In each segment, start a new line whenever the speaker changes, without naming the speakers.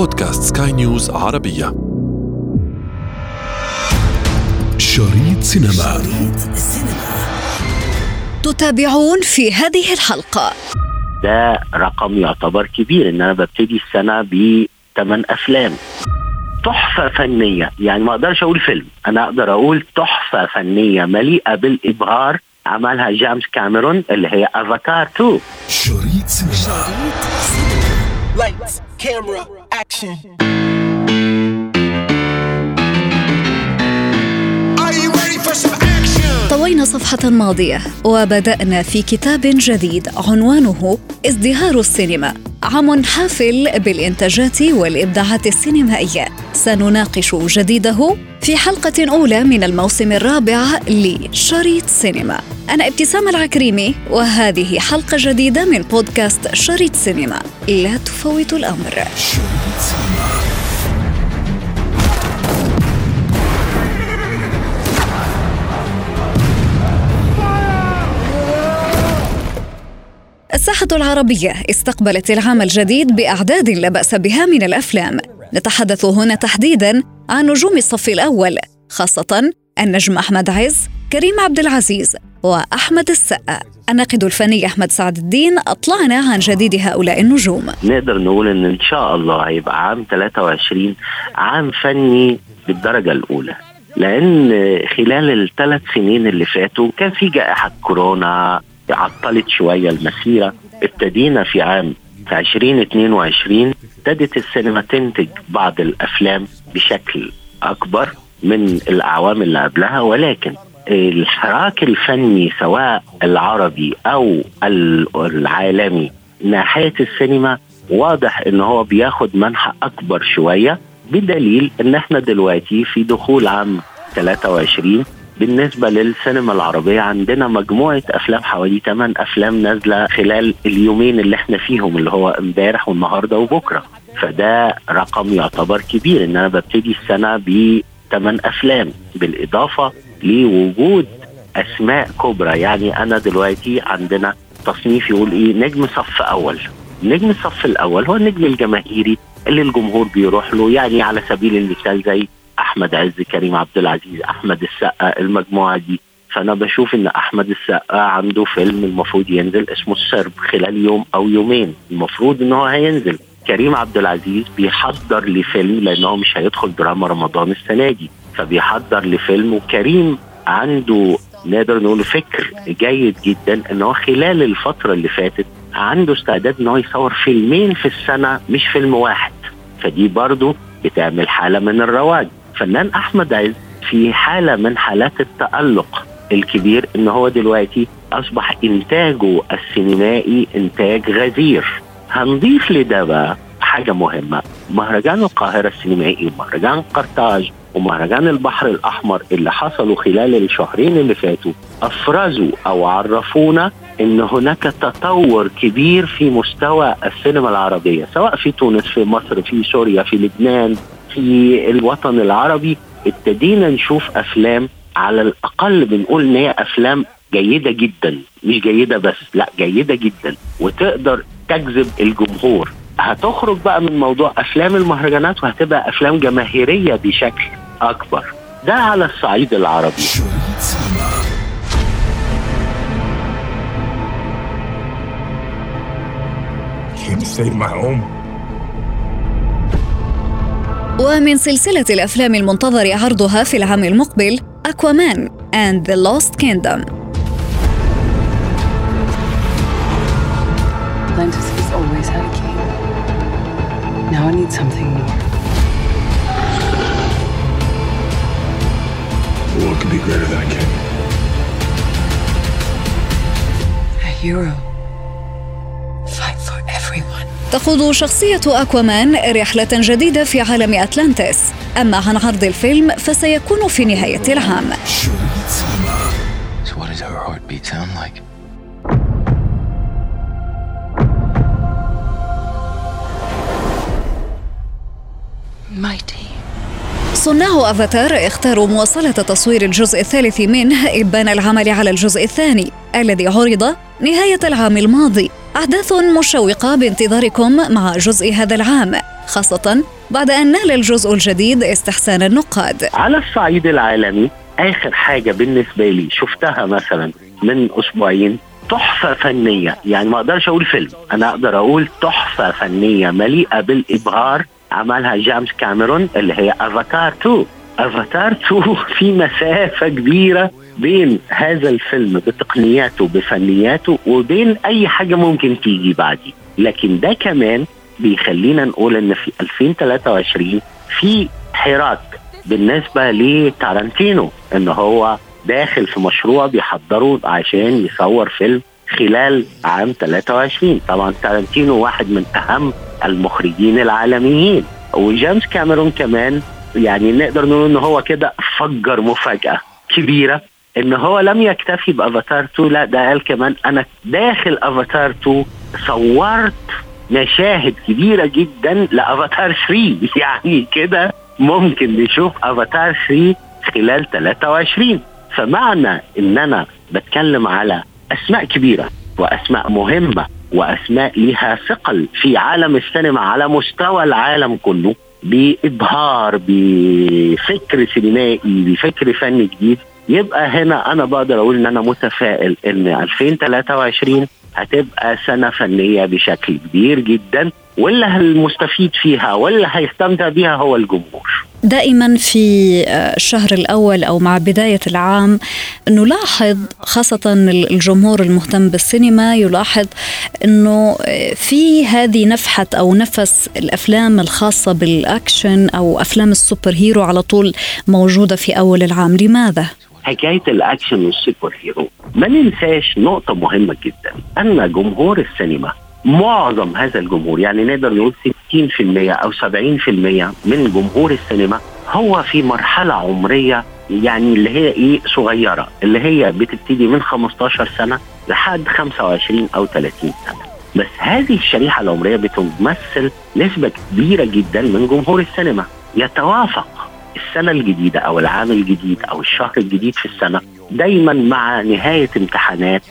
بودكاست سكاي نيوز عربية. شريط سينما. شريط
تتابعون في هذه الحلقة.
ده رقم يعتبر كبير إن أنا ببتدي السنة بثمان أفلام. تحفة فنية. يعني ما أقدرش أقول فيلم. أنا أقدر أقول تحفة فنية مليئة بالإبهار. عملها جيمس كاميرون اللي هي افاتار 2
شريط سينما.
Lights, camera, action. Are action?
طوينا صفحة ماضية وبدأنا في كتاب جديد عنوانه ازدهار السينما عام حافل بالإنتاجات والإبداعات السينمائية. سنناقش جديده في حلقة أولى من الموسم الرابع لشريط سينما. أنا ابتسام العكريمي وهذه حلقة جديدة من بودكاست شريط سينما. لا تفوت الأمر.
شريط سينما.
الساحة العربية استقبلت العام الجديد بأعداد لا بأس بها من الأفلام. نتحدث هنا تحديدا عن نجوم الصف الأول خاصة النجم أحمد عز كريم عبد العزيز وأحمد السقا. الناقد الفني أحمد سعد الدين أطلعنا عن جديد هؤلاء النجوم.
نقدر نقول إن إن شاء الله هيبقى عام 23 عام فني بالدرجة الأولى. لأن خلال الثلاث سنين اللي فاتوا كان في جائحة كورونا عطلت شوية المسيرة. ابتدينا في عام في 2022 ابتدت السينما تنتج بعض الأفلام بشكل أكبر من الأعوام اللي قبلها ولكن الحراك الفني سواء العربي ال- العالمي ناحية السينما واضح إن هو بياخد منحى أكبر شوية بدليل إن إحنا دلوقتي في دخول عام 23 بالنسبة للسينما العربية عندنا مجموعة أفلام حوالي 8 أفلام نازلة خلال اليومين اللي إحنا فيهم اللي هو إمبارح والنهاردة وبكرة. فده رقم يعتبر كبير إن أنا ببتدي السنة ب 8 أفلام بالإضافة لوجود أسماء كبرى. يعني أنا دلوقتي عندنا تصنيف يقول إيه نجم صف أول. نجم الصف الأول هو النجم الجماهيري اللي الجمهور بيروح له يعني على سبيل المثال زي أحمد عز كريم عبد العزيز أحمد السقا المجموعة دي. فأنا بشوف إن أحمد السقا عنده فيلم المفروض ينزل اسمه السرب خلال يوم أو يومين. المفروض إن هو هينزل. كريم عبد العزيز بيحضر لفيلم لأن هو مش هيدخل دراما رمضان السنة دي. فبيحضر لفيلم وكريم عنده نقدر نقول فكر جيد جدا إن هو خلال الفترة اللي فاتت عنده استعداد إن هو يصور فيلمين في السنة مش فيلم واحد. فدي برضه بتعمل حالة من الرواج. فنان أحمد عز في حالة من حالات التألق الكبير إن هو دلوقتي أصبح إنتاجه السينمائي إنتاج غزير. هنضيف لده بقى حاجة مهمة. مهرجان القاهرة السينمائي ومهرجان قرطاج ومهرجان البحر الأحمر اللي حصلوا خلال الشهرين اللي فاتوا أفرزوا أو عرفونا إن هناك تطور كبير في مستوى السينما العربية سواء في تونس في مصر في سوريا في لبنان في الوطن العربي ابتدينا نشوف أفلام على الأقل بنقول إن هي أفلام جيدة جدا مش جيدة بس لأ جيدة جدا. وتقدر تجذب الجمهور. هتخرج بقى من موضوع أفلام المهرجانات وهتبقى أفلام جماهيرية بشكل أكبر. ده على الصعيد العربي.
Can you save my home?
ومن سلسلة الأفلام المنتظر عرضها في العام المقبل أكوامان and the Lost Kingdom
Atlantis has always had a king. Now I need something more.
What could be greater than a king?
A hero.
تخوض شخصية أكوامان رحلة جديدة في عالم أتلانتس أما عن عرض الفيلم فسيكون في نهاية العام?
Mighty.
صناع أفاتار اختاروا مواصلة تصوير الجزء الثالث منه إبان العمل على الجزء الثاني الذي عرض نهاية العام الماضي أحداث مشوقة بانتظاركم مع جزء هذا العام خاصة بعد أن نال الجزء الجديد استحسان النقاد.
على الصعيد العالمي آخر حاجة بالنسبة لي شفتها مثلا من أسبوعين تحفة فنية يعني ما أقدرش أقول فيلم أنا أقدر أقول تحفة فنية مليئة بالإبهار عملها جيمس كاميرون اللي هي افاتار 2 أفاتار 2 في مسافة كبيرة بين هذا الفيلم بتقنياته بفنياته وبين أي حاجة ممكن تيجي بعديه لكن ده كمان بيخلينا نقول إن في 2023 في حراك بالنسبة لتارانتينو إن هو داخل في مشروع بيحضره عشان يصور فيلم خلال عام 23 طبعا تارانتينو واحد من أهم المخرجين العالميين وجيمس كاميرون كمان يعني نقدر نقول إن هو كده فجر مفاجأة كبيرة. إن هو لم يكتفي بأفاتار 2 لا ده قال كمان أنا داخل أفاتار 2 صورت مشاهد كبيرة جدا لأفاتار 3 يعني كده ممكن نشوف أفاتار 3 خلال 23 فمعنى إن أنا بتكلم على أسماء كبيرة وأسماء مهمة وأسماء لها ثقل في عالم السينما على مستوى العالم كله. بإبهار بفكر سينمائي بفكر فني جديد يبقى هنا أنا بقدر أقول إن أنا متفائل إن 2023 هتبقى سنة فنية بشكل كبير جدا واللي المستفيد فيها واللي هيستمتع بيها هو الجمهور.
دائما في الشهر الأول أو مع بداية العام نلاحظ خاصة الجمهور المهتم بالسينما يلاحظ أنه في هذه نفحة أو نفس الأفلام الخاصة بالأكشن أو أفلام ال super hero على طول موجودة في أول العام. لماذا؟
حكاية الأكشن وال super hero. ما ننساش نقطة مهمة جدا. أن جمهور السينما معظم هذا الجمهور يعني نقدر نقول 60% أو 70% من جمهور السينما هو في مرحلة عمرية يعني اللي هي إيه صغيرة اللي هي بتبتدي من 15 سنة لحد 25 أو 30 سنة. بس هذه الشريحة العمرية بتمثل نسبة كبيرة جدا من جمهور السينما. يتوافق السنة الجديدة أو العام الجديد أو الشهر الجديد في السنة دايما مع نهاية امتحانات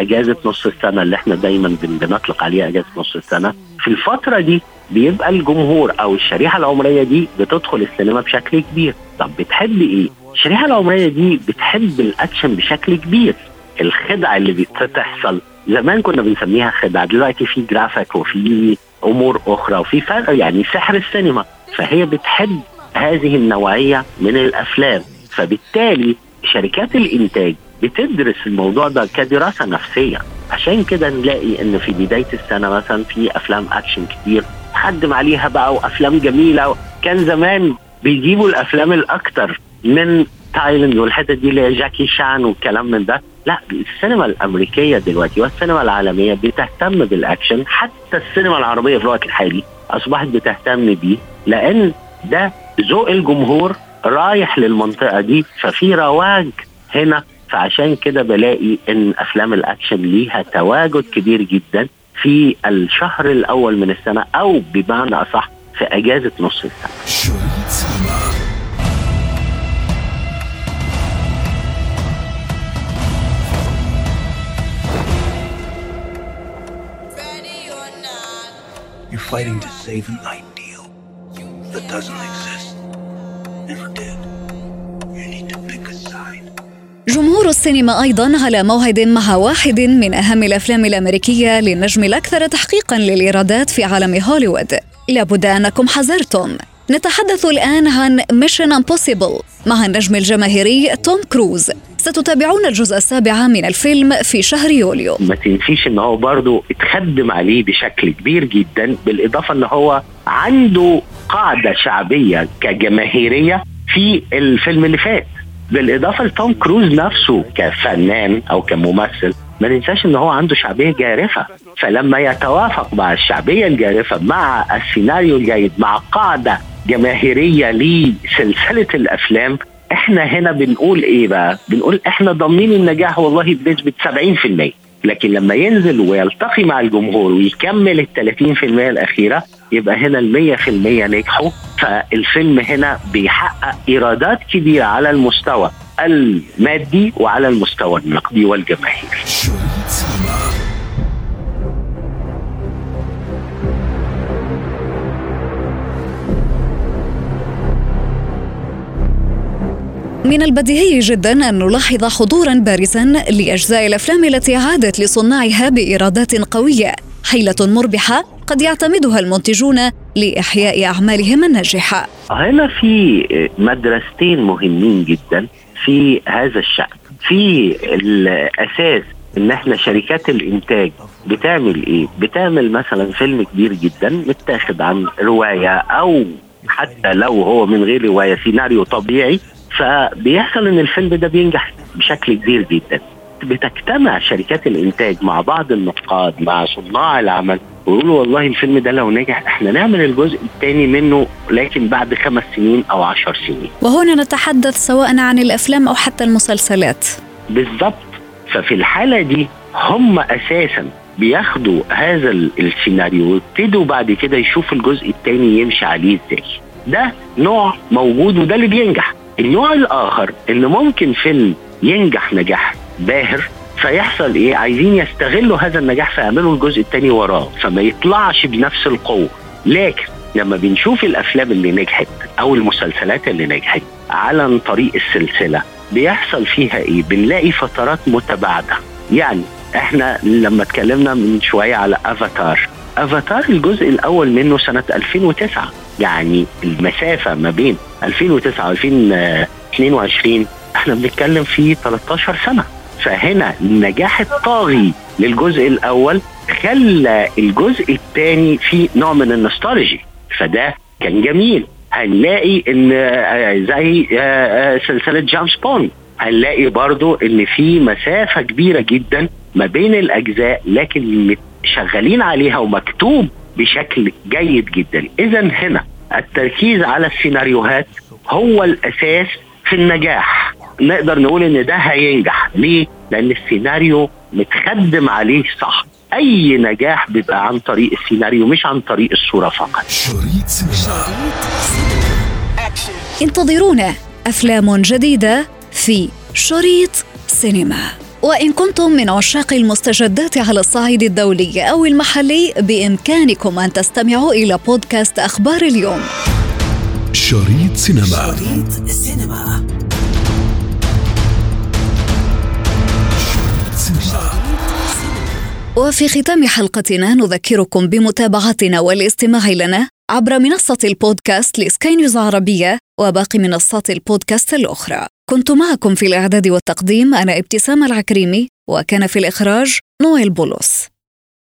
وأجازة نص السنة اللي إحنا دايما بنطلق عليها أجازة نص السنة. في الفترة دي بيبقى الجمهور أو الشريحة العمرية دي بتدخل السينما بشكل كبير. طب بتحب إيه؟ الشريحة العمرية دي بتحب الأكشن بشكل كبير. الخدعة اللي بتحصل. زمان كنا بنسميها خدعة. دلوقتي في جرافيك وفي أمور أخرى وفي فرق يعني سحر السينما. فهي بتحب هذه النوعية من الأفلام. فبالتالي شركات الإنتاج بتدرس الموضوع ده كدراسة نفسية. عشان كده نلاقي إن في بداية السنة مثلا في أفلام أكشن كتير. خدم عليها بقى وأفلام جميلة. كان زمان بيجيبوا الأفلام الأكشن من تايلاند والحتت دي اللي هي جاكي شان والكلام من ده. لا السينما الأمريكية دلوقتي والسينما العالمية بتهتم بالأكشن. حتى السينما العربية في الوقت الحالي أصبحت بتهتم بيه. لأن ده ذوق الجمهور رايح للمنطقة دي. ففي رواج هنا فعشان كده بلاقي إن أفلام الأكشن ليها تواجد كبير جدا في الشهر الأول من السنة أو بمعنى أصح في أجازة نص
السنة.
You're fighting to save an ideal that doesn't
جمهور السينما أيضا على موعد مع واحد من أهم الأفلام الأمريكية للنجم الأكثر تحقيقا للإيرادات في عالم هوليوود. لابد أنكم حزرتم. نتحدث الآن عن Mission Impossible مع النجم الجماهيري توم كروز. ستتابعون الجزء السابع من الفيلم في شهر يوليو.
ما تنسيش إن هو برضه اتخدم عليه بشكل كبير جدا بالإضافة إن هو عنده قاعدة شعبية كجماهيرية في الفيلم اللي فات. بالاضافه لتوم كروز نفسه كفنان أو كممثل ما ننساش إن هو عنده شعبية جارفة فلما يتوافق مع الشعبية الجارفة مع السيناريو الجيد مع قاعدة جماهيرية لسلسلة الأفلام إحنا هنا بنقول إيه بقى؟ بنقول إحنا ضامنين النجاح والله بنسبة 70% لكن لما ينزل ويلتقي مع الجمهور ويكمل ال 30% الأخيرة يبقى هنا ال 100% نجحوا فالفيلم هنا بيحقق إيرادات كبيرة على المستوى المادي وعلى المستوى النقدي والجماهيري.
من البديهي جدا أن نلاحظ حضورا بارزا لأجزاء الأفلام التي عادت لصناعها بإيرادات قوية. حيلة مربحة قد يعتمدها المنتجون لإحياء أعمالهم الناجحة.
هنا في مدرستين مهمين جدا في هذا الشأن. في الأساس إن إحنا شركات الإنتاج بتعمل إيه؟ بتعمل مثلا فيلم كبير جدا متاخد عن رواية أو حتى لو هو من غير رواية سيناريو طبيعي فبيحصل إن الفيلم ده بينجح بشكل كبير جدا. بتجتمع شركات الإنتاج مع بعض النقاد مع صناع العمل ويقولوا والله الفيلم ده لو نجح إحنا نعمل الجزء الثاني منه لكن بعد خمس سنين أو عشر سنين.
وهنا نتحدث سواء عن الأفلام أو حتى المسلسلات.
بالظبط ففي الحالة دي هم أساسا بياخدوا هذا ال- السيناريو ويبتدوا بعد كده يشوفوا الجزء الثاني يمشي عليه إزاي. ده نوع موجود وده اللي بينجح. النوع الآخر إن ممكن فيلم ينجح نجاح باهر فيحصل إيه؟ عايزين يستغلوا هذا النجاح فيعملوا الجزء الثاني وراه فما يطلعش بنفس القوة. لكن لما بنشوف الأفلام اللي نجحت أو المسلسلات اللي نجحت على طريق السلسلة بيحصل فيها إيه؟ بنلاقي فترات متباعدة. يعني إحنا لما اتكلمنا من شوية على أفاتار أفاتار الجزء الأول منه سنة 2009 يعني المسافة ما بين 2009 و 2022 إحنا بنتكلم في 13 سنة. فهنا النجاح الطاغي للجزء الأول خلى الجزء الثاني في نوع من النوستالجي. فده كان جميل. هنلاقي إن آه، زي آه، آه، سلسلة جيمس بوند. هنلاقي برضو إن في مسافة كبيرة جدا ما بين الأجزاء لكن شغالين عليها ومكتوب بشكل جيد جدا. اذا هنا التركيز على السيناريوهات هو الأساس في النجاح. نقدر نقول إن ده هينجح. ليه؟ لأن السيناريو متخدم عليه صح. أي نجاح بيبقى عن طريق السيناريو مش عن طريق الصورة فقط.
شريط سينما.
انتظرونا أفلام جديدة في شريط سينما. وإن كنتم من عشاق المستجدات على الصعيد الدولي أو المحلي بإمكانكم أن تستمعوا إلى بودكاست أخبار اليوم.
شريط سينما.
شريط
سينما.
وفي ختام حلقتنا نذكركم بمتابعتنا والاستماع لنا عبر منصة البودكاست لسكاي نيوز عربية وباقي منصات البودكاست الأخرى. كنت معكم في الإعداد والتقديم أنا ابتسام العكريمي وكان في الإخراج نويل بولس